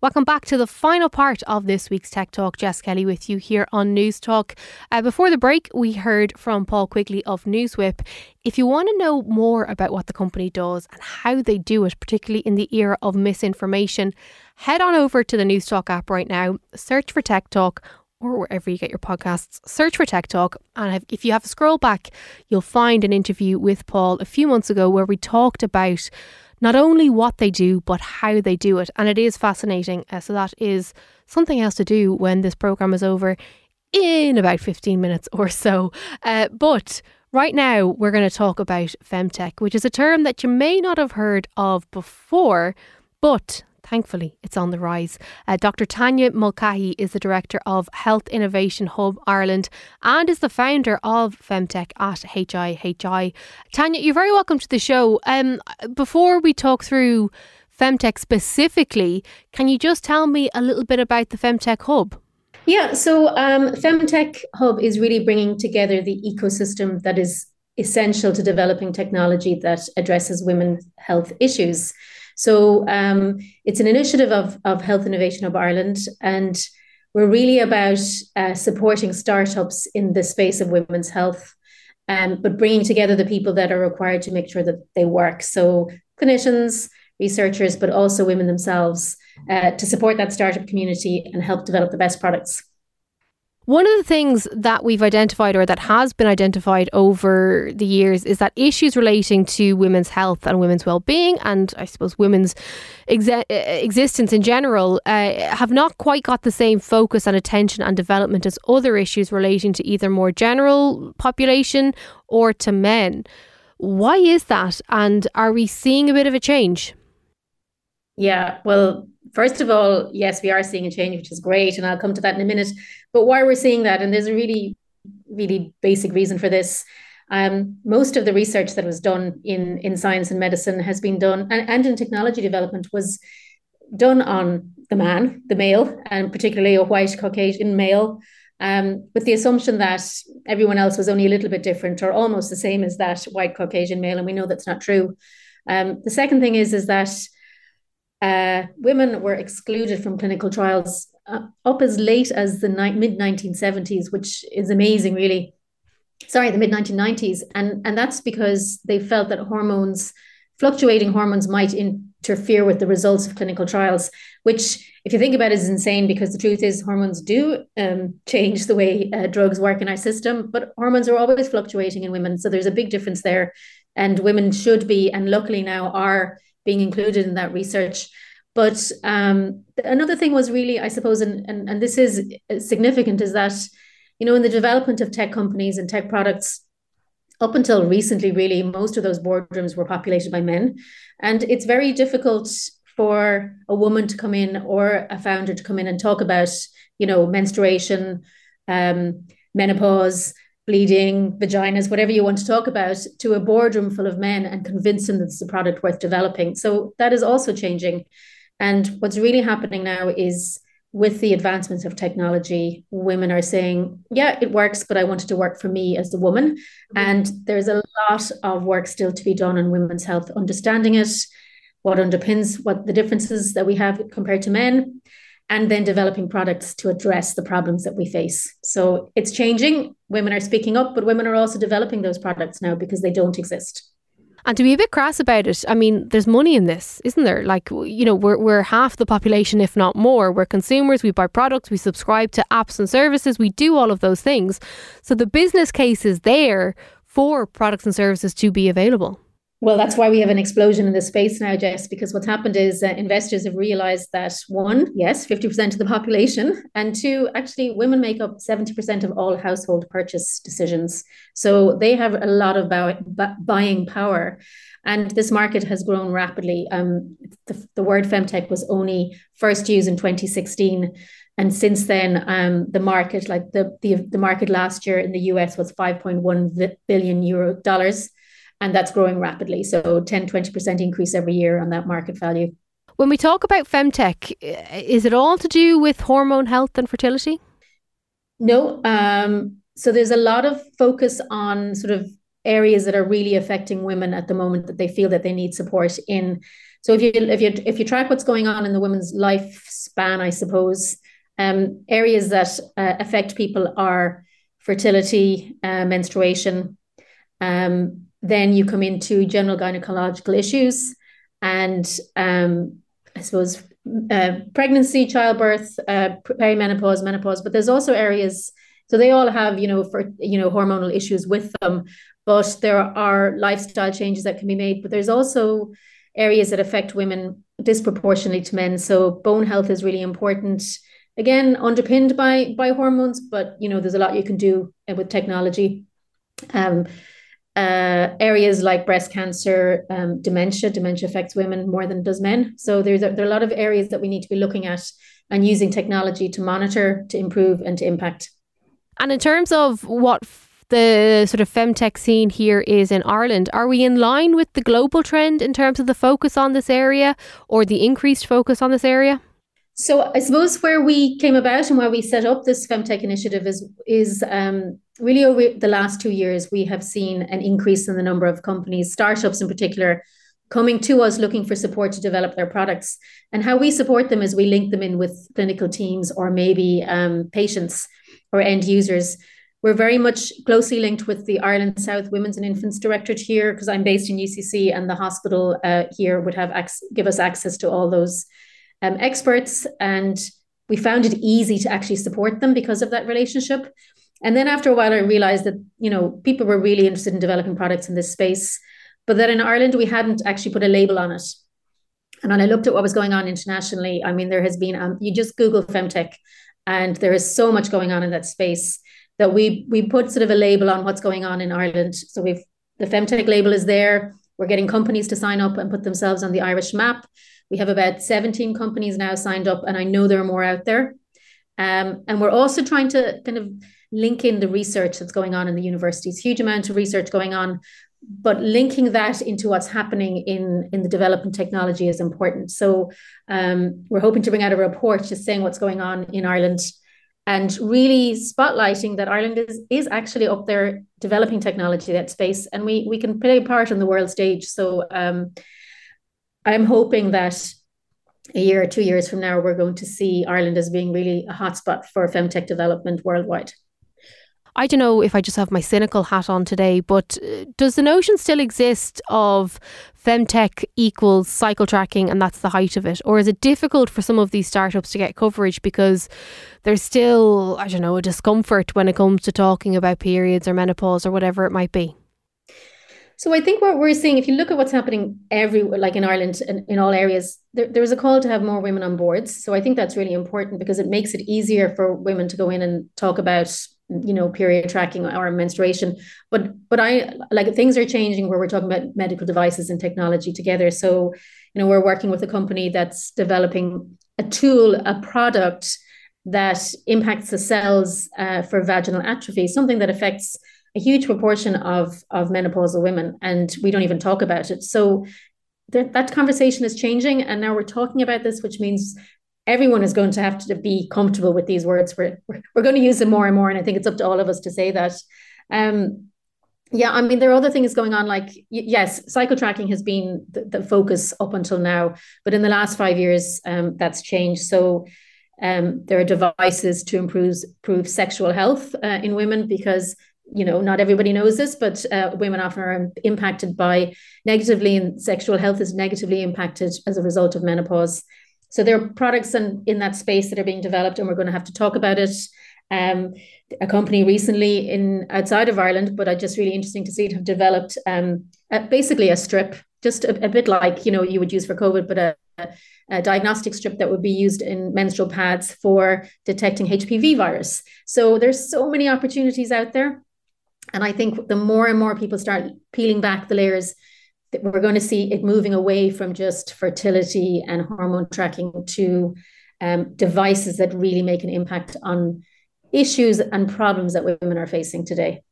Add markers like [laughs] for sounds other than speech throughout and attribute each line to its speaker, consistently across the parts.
Speaker 1: Welcome back to the final part of this week's Tech Talk. Jess Kelly with you here on Newstalk. Uh, before the break, we heard from Paul Quigley of NewsWhip. If you want to know more about what the company does and how they do it, particularly in the era of misinformation, head on over to the Newstalk app right now, search for Tech Talk or wherever you get your podcasts, search for Tech Talk. And if you have a scroll back, you'll find an interview with Paul a few months ago where we talked about not only what they do, but how they do it. And it is fascinating. Uh, so that is something else to do when this program is over in about 15 minutes [laughs] or so. Uh, but right now, we're going to talk about femtech, which is a term that you may not have heard of before, but Thankfully, it's on the rise. Uh, Dr. Tanya Mulcahy is the director of Health Innovation Hub Ireland and is the founder of Femtech at HIHI. Tanya, you're very welcome to the show. Um, before we talk through Femtech specifically, can you just tell me a little bit about the Femtech Hub?
Speaker 2: Yeah, so um, Femtech Hub is really bringing together the ecosystem that is essential to developing technology that addresses women's health issues. So um, it's an initiative of, of Health Innovation Hub Ireland, and we're really about uh, supporting startups in the space of women's health, um, but bringing together the people that are required to make sure that they work. So clinicians, researchers, but also women themselves uh, to support that startup community and help develop the best products.
Speaker 1: One of the things that we've identified or that has been identified over the years is that issues relating to women's health and women's well-being and I suppose women's existence in general uh, have not quite got the same focus and attention and development as other issues relating to either more general population or to men. Why is that and are we seeing a bit of a change?
Speaker 2: Yeah, well, first of all, yes, we are seeing a change, which is great, and I'll come to that in a minute. But why we're seeing that, and there's a really, really basic reason for this. Um, most of the research that was done in in science and medicine has been done, and, and in technology development was done on the man, the male, and particularly a white Caucasian male, um, with the assumption that everyone else was only a little bit different or almost the same as that white Caucasian male, and we know that's not true. Um, the second thing is is that uh, women were excluded from clinical trials uh, up as late as the ni- mid 1970s, which is amazing, really. Sorry, the mid 1990s, and and that's because they felt that hormones, fluctuating hormones, might interfere with the results of clinical trials. Which, if you think about it, is insane because the truth is hormones do um, change the way uh, drugs work in our system, but hormones are always fluctuating in women, so there's a big difference there, and women should be, and luckily now are being included in that research. But um, another thing was really, I suppose, and, and, and this is significant, is that, you know, in the development of tech companies and tech products, up until recently, really, most of those boardrooms were populated by men. And it's very difficult for a woman to come in or a founder to come in and talk about, you know, menstruation, um, menopause, bleeding, vaginas, whatever you want to talk about, to a boardroom full of men and convince them that it's a product worth developing. So that is also changing. And what's really happening now is with the advancements of technology, women are saying, yeah, it works, but I want it to work for me as the woman. Mm-hmm. And there's a lot of work still to be done on women's health, understanding it, what underpins what the differences that we have compared to men, and then developing products to address the problems that we face. So it's changing. Women are speaking up, but women are also developing those products now because they don't exist.
Speaker 1: And to be a bit crass about it, I mean, there's money in this, isn't there? Like, you know, we're, we're half the population, if not more. We're consumers, we buy products, we subscribe to apps and services, we do all of those things. So the business case is there for products and services to be available.
Speaker 2: Well, that's why we have an explosion in the space now, Jess, because what's happened is uh, investors have realized that one, yes, 50% of the population, and two, actually, women make up 70% of all household purchase decisions. So they have a lot of buy- buying power. And this market has grown rapidly. Um, the, the word femtech was only first used in 2016. And since then, um, the market, like the, the, the market last year in the US was 5.1 billion euro dollars and that's growing rapidly. So 10, 20% increase every year on that market value.
Speaker 1: When we talk about femtech, is it all to do with hormone health and fertility?
Speaker 2: No. Um, so there's a lot of focus on sort of areas that are really affecting women at the moment that they feel that they need support in. So if you if you if you track what's going on in the women's life span, I suppose. Um, areas that uh, affect people are fertility, uh, menstruation. Um, then you come into general gynecological issues and um, I suppose uh, pregnancy, childbirth, uh, perimenopause, menopause. But there's also areas, so they all have you know for you know hormonal issues with them. But there are lifestyle changes that can be made. But there's also areas that affect women disproportionately to men. So bone health is really important. Again, underpinned by by hormones, but you know there's a lot you can do uh, with technology. Um, uh, areas like breast cancer, um, dementia. Dementia affects women more than does men. So there's a, there are a lot of areas that we need to be looking at and using technology to monitor, to improve, and to impact.
Speaker 1: And in terms of what the sort of femtech scene here is in Ireland, are we in line with the global trend in terms of the focus on this area or the increased focus on this area?
Speaker 2: So I suppose where we came about and where we set up this femtech initiative is is um, really over the last two years we have seen an increase in the number of companies, startups in particular, coming to us looking for support to develop their products. And how we support them is we link them in with clinical teams or maybe um, patients or end users. We're very much closely linked with the Ireland South Women's and Infants Directorate here because I'm based in UCC and the hospital uh, here would have ac- give us access to all those um, experts, and we found it easy to actually support them because of that relationship. And then after a while, I realized that you know people were really interested in developing products in this space, but that in Ireland we hadn't actually put a label on it. And when I looked at what was going on internationally, I mean, there has been um, you just Google femtech, and there is so much going on in that space that we we put sort of a label on what's going on in Ireland. So we've the femtech label is there. We're getting companies to sign up and put themselves on the Irish map. We have about 17 companies now signed up, and I know there are more out there. Um, and we're also trying to kind of link in the research that's going on in the universities, huge amount of research going on, but linking that into what's happening in, in the development technology is important. So um, we're hoping to bring out a report just saying what's going on in Ireland and really spotlighting that Ireland is, is actually up there developing technology that space and we we can play a part on the world stage. So um, I'm hoping that a year or two years from now, we're going to see Ireland as being really a hotspot for femtech development worldwide.
Speaker 1: I don't know if I just have my cynical hat on today, but uh, does the notion still exist of femtech equals cycle tracking and that's the height of it? Or is it difficult for some of these startups to get coverage because there's still, I don't know, a discomfort when it comes to talking about periods or menopause or whatever it might be?
Speaker 2: So I think what we're seeing, if you look at what's happening everywhere, like in Ireland and in all areas, there, there is a call to have more women on boards. So I think that's really important because it makes it easier for women to go in and talk about, you know, period tracking or menstruation. But but I like things are changing where we're talking about medical devices and technology together. So, you know, we're working with a company that's developing a tool, a product that impacts the cells uh, for vaginal atrophy, something that affects a huge proportion of of menopausal women, and we don't even talk about it. So th- that conversation is changing, and now we're talking about this, which means everyone is going to have to be comfortable with these words. We're we're going to use them more and more, and I think it's up to all of us to say that. Um, yeah, I mean, there are other things going on. Like, yes, cycle tracking has been the, the focus up until now, but in the last five years, um, that's changed. So, um, there are devices to improve, improve sexual health uh, in women because you know, not everybody knows this, but uh, women often are impacted by negatively, and sexual health is negatively impacted as a result of menopause. So there are products in, in that space that are being developed, and we're going to have to talk about it. Um, a company recently in outside of Ireland, but I just really interesting to see it have developed um, a, basically a strip, just a, a, bit like you know you would use for COVID, but a, a diagnostic strip that would be used in menstrual pads for detecting HPV virus. So there's so many opportunities out there. And I think the more and more people start peeling back the layers, that we're going to see it moving away from just fertility and hormone tracking to um, devices that really make an impact on issues and problems that women are facing today.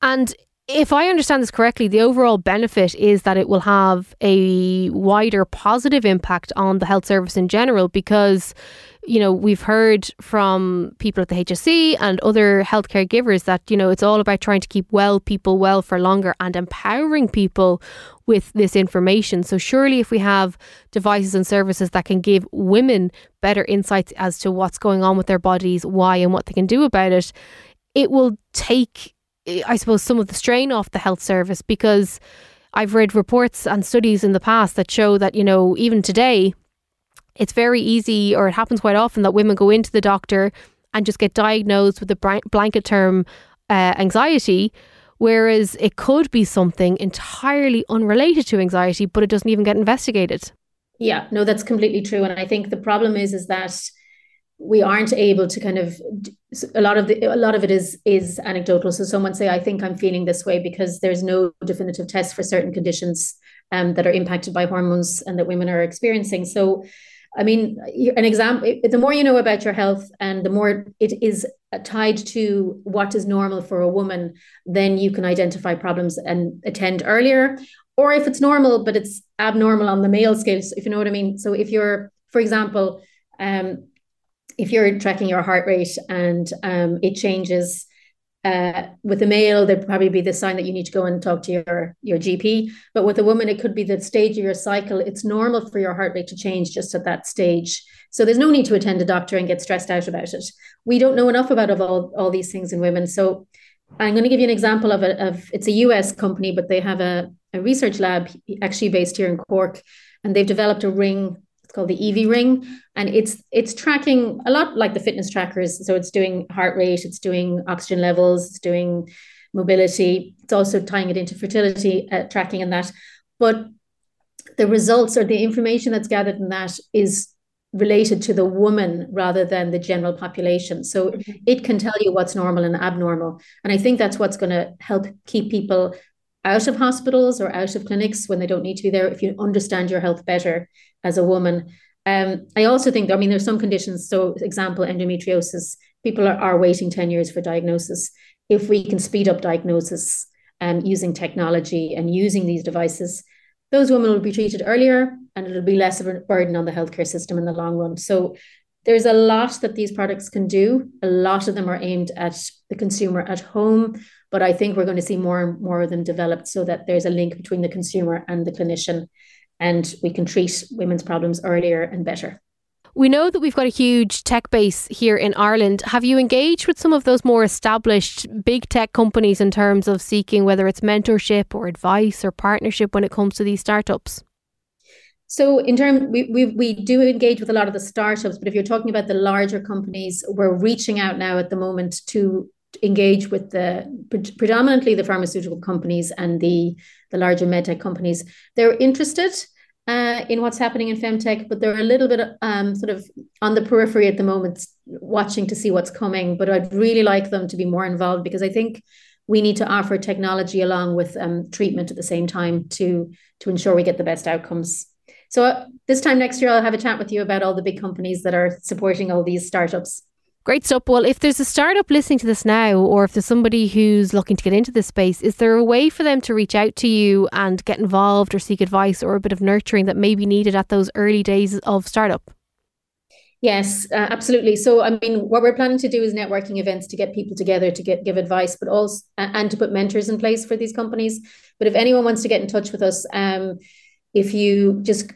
Speaker 1: And if I understand this correctly, the overall benefit is that it will have a wider positive impact on the health service in general because you know, we've heard from people at the HSE and other healthcare givers that, you know, it's all about trying to keep well people well for longer and empowering people with this information. So, surely, if we have devices and services that can give women better insights as to what's going on with their bodies, why, and what they can do about it, it will take, I suppose, some of the strain off the health service because I've read reports and studies in the past that show that, you know, even today, it's very easy, or it happens quite often, that women go into the doctor and just get diagnosed with a blanket term uh, anxiety. Whereas it could be something entirely unrelated to anxiety, but it doesn't even get investigated.
Speaker 2: Yeah, no, that's completely true. And I think the problem is is that we aren't able to kind of a lot of the a lot of it is is anecdotal. So someone say, I think I'm feeling this way because there's no definitive test for certain conditions um, that are impacted by hormones and that women are experiencing. So I mean, an example, the more you know about your health and the more it is tied to what is normal for a woman, then you can identify problems and attend earlier. Or if it's normal, but it's abnormal on the male scale, if you know what I mean. So if you're, for example, um, if you're tracking your heart rate and um, it changes uh, with a male, there'd probably be the sign that you need to go and talk to your, your GP. But with a woman, it could be the stage of your cycle. It's normal for your heart rate to change just at that stage. So there's no need to attend a doctor and get stressed out about it. We don't know enough about all, all these things in women. So I'm going to give you an example of a of it's a US company, but they have a, a research lab actually based here in Cork, and they've developed a ring it's called the Evie Ring, and it's it's tracking a lot like the fitness trackers. So it's doing heart rate, it's doing oxygen levels, it's doing mobility. It's also tying it into fertility uh, tracking and that. But the results or the information that's gathered in that is related to the woman rather than the general population. So mm-hmm. it can tell you what's normal and abnormal. And I think that's what's going to help keep people out of hospitals or out of clinics when they don't need to be there if you understand your health better as a woman. Um, I also think, I mean, there's some conditions. So, example, endometriosis. People are, are waiting 10 years for diagnosis. If we can speed up diagnosis um, using technology and using these devices, those women will be treated earlier and it'll be less of a burden on the healthcare system in the long run. So, there's a lot that these products can do. A lot of them are aimed at the consumer at home, but I think we're going to see more and more of them developed so that there's a link between the consumer and the clinician and we can treat women's problems earlier and better.
Speaker 1: We know that we've got a huge tech base here in Ireland. Have you engaged with some of those more established big tech companies in terms of seeking whether it's mentorship or advice or partnership when it comes to these startups?
Speaker 2: So in terms, we, we, we do engage with a lot of the startups, but if you're talking about the larger companies, we're reaching out now at the moment to engage with the predominantly the pharmaceutical companies and the the larger medtech companies. They're interested uh, in what's happening in femtech, but they're a little bit um, sort of on the periphery at the moment, watching to see what's coming. But I'd really like them to be more involved because I think we need to offer technology along with um, treatment at the same time to to ensure we get the best outcomes. So uh, this time next year, I'll have a chat with you about all the big companies that are supporting all these startups.
Speaker 1: Great stuff. Well, if there's a startup listening to this now, or if there's somebody who's looking to get into this space, is there a way for them to reach out to you and get involved or seek advice or a bit of nurturing that may be needed at those early days of startup?
Speaker 2: Yes, uh, absolutely. So, I mean, what we're planning to do is networking events to get people together to get give advice, but also and to put mentors in place for these companies. But if anyone wants to get in touch with us, um, if you just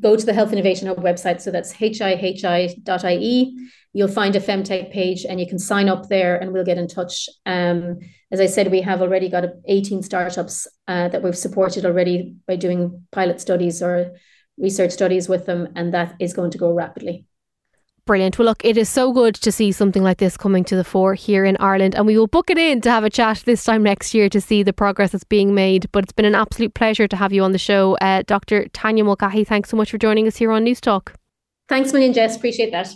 Speaker 2: go to the Health Innovation Hub website, so that's hihi.ie, you'll find a Femtech page and you can sign up there and we'll get in touch. Um, as I said, we have already got 18 startups uh, that we've supported already by doing pilot studies or research studies with them, and that is going to go rapidly.
Speaker 1: Brilliant. Well, look, it is so good to see something like this coming to the fore here in Ireland, and we will book it in to have a chat this time next year to see the progress that's being made. But it's been an absolute pleasure to have you on the show. Uh, Dr. Tanya Mulcahy, thanks so much for joining us here on News Talk.
Speaker 2: Thanks, million, Jess. Appreciate that.